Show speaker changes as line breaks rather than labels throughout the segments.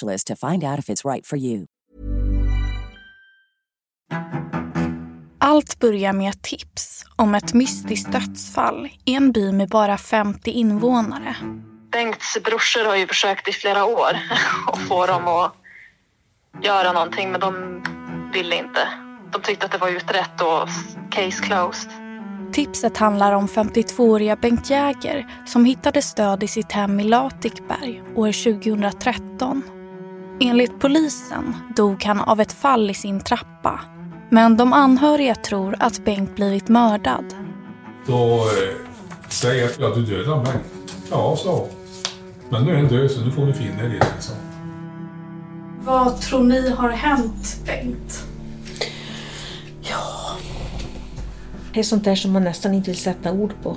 to find out if it's right for you.
Allt börjar med ett tips om ett mystiskt dödsfall i en by med bara 50 invånare.
Bengts brorsor har ju försökt i flera år att få dem att göra någonting, men de ville inte. De tyckte att det var utrett och case closed.
Tipset handlar om 52-åriga Bengt Jäger som hittade stöd i sitt hem i Latikberg år 2013. Enligt polisen dog han av ett fall i sin trappa. Men de anhöriga tror att Bengt blivit mördad.
Då eh, säger jag att ja, du dödade mig. Ja, sa hon. Men nu är han död så nu får ni finna er i det, sa
Vad tror ni har hänt Bengt?
Det är sånt där som man nästan inte vill sätta ord på.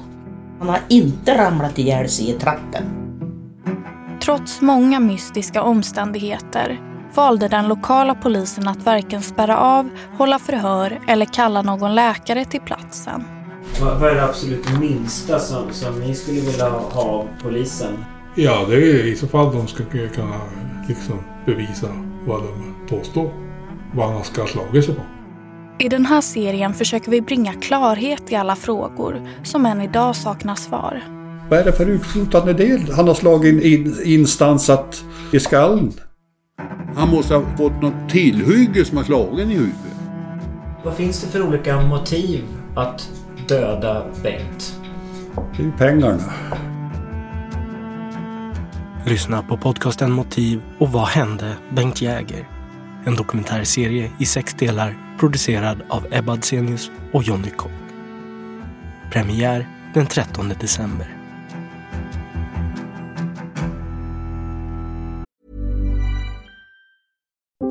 Han har inte ramlat ihjäl sig i trappen.
Trots många mystiska omständigheter valde den lokala polisen att varken spärra av, hålla förhör eller kalla någon läkare till platsen.
Vad vad är det absolut minsta som, som ni skulle vilja ha av polisen?
Ja, det är i så fall de ska kunna liksom bevisa vad de påstår. Vad han ska ha slagit sig på.
I den här serien försöker vi bringa klarhet i alla frågor som än idag saknar svar.
Vad är det för uteslutande del han har slagit in, instansat i skallen? Han måste ha fått något tillhygge som har slagit i huvudet.
Vad finns det för olika motiv att döda Bengt?
Det är ju pengarna.
Lyssna på podcasten Motiv och Vad hände Bengt Jäger? En dokumentärserie i sex delar producerad av Ebba Adsenius och Jonny Kock. Premiär den 13 december.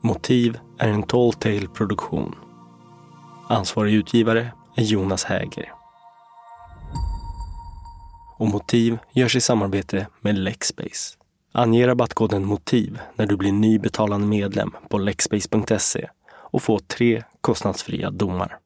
Motiv är en Tall Tale-produktion. Ansvarig utgivare är Jonas Häger. Och Motiv görs i samarbete med Lexbase. Ange rabattkoden MOTIV när du blir ny betalande medlem på lexbase.se och få tre kostnadsfria domar.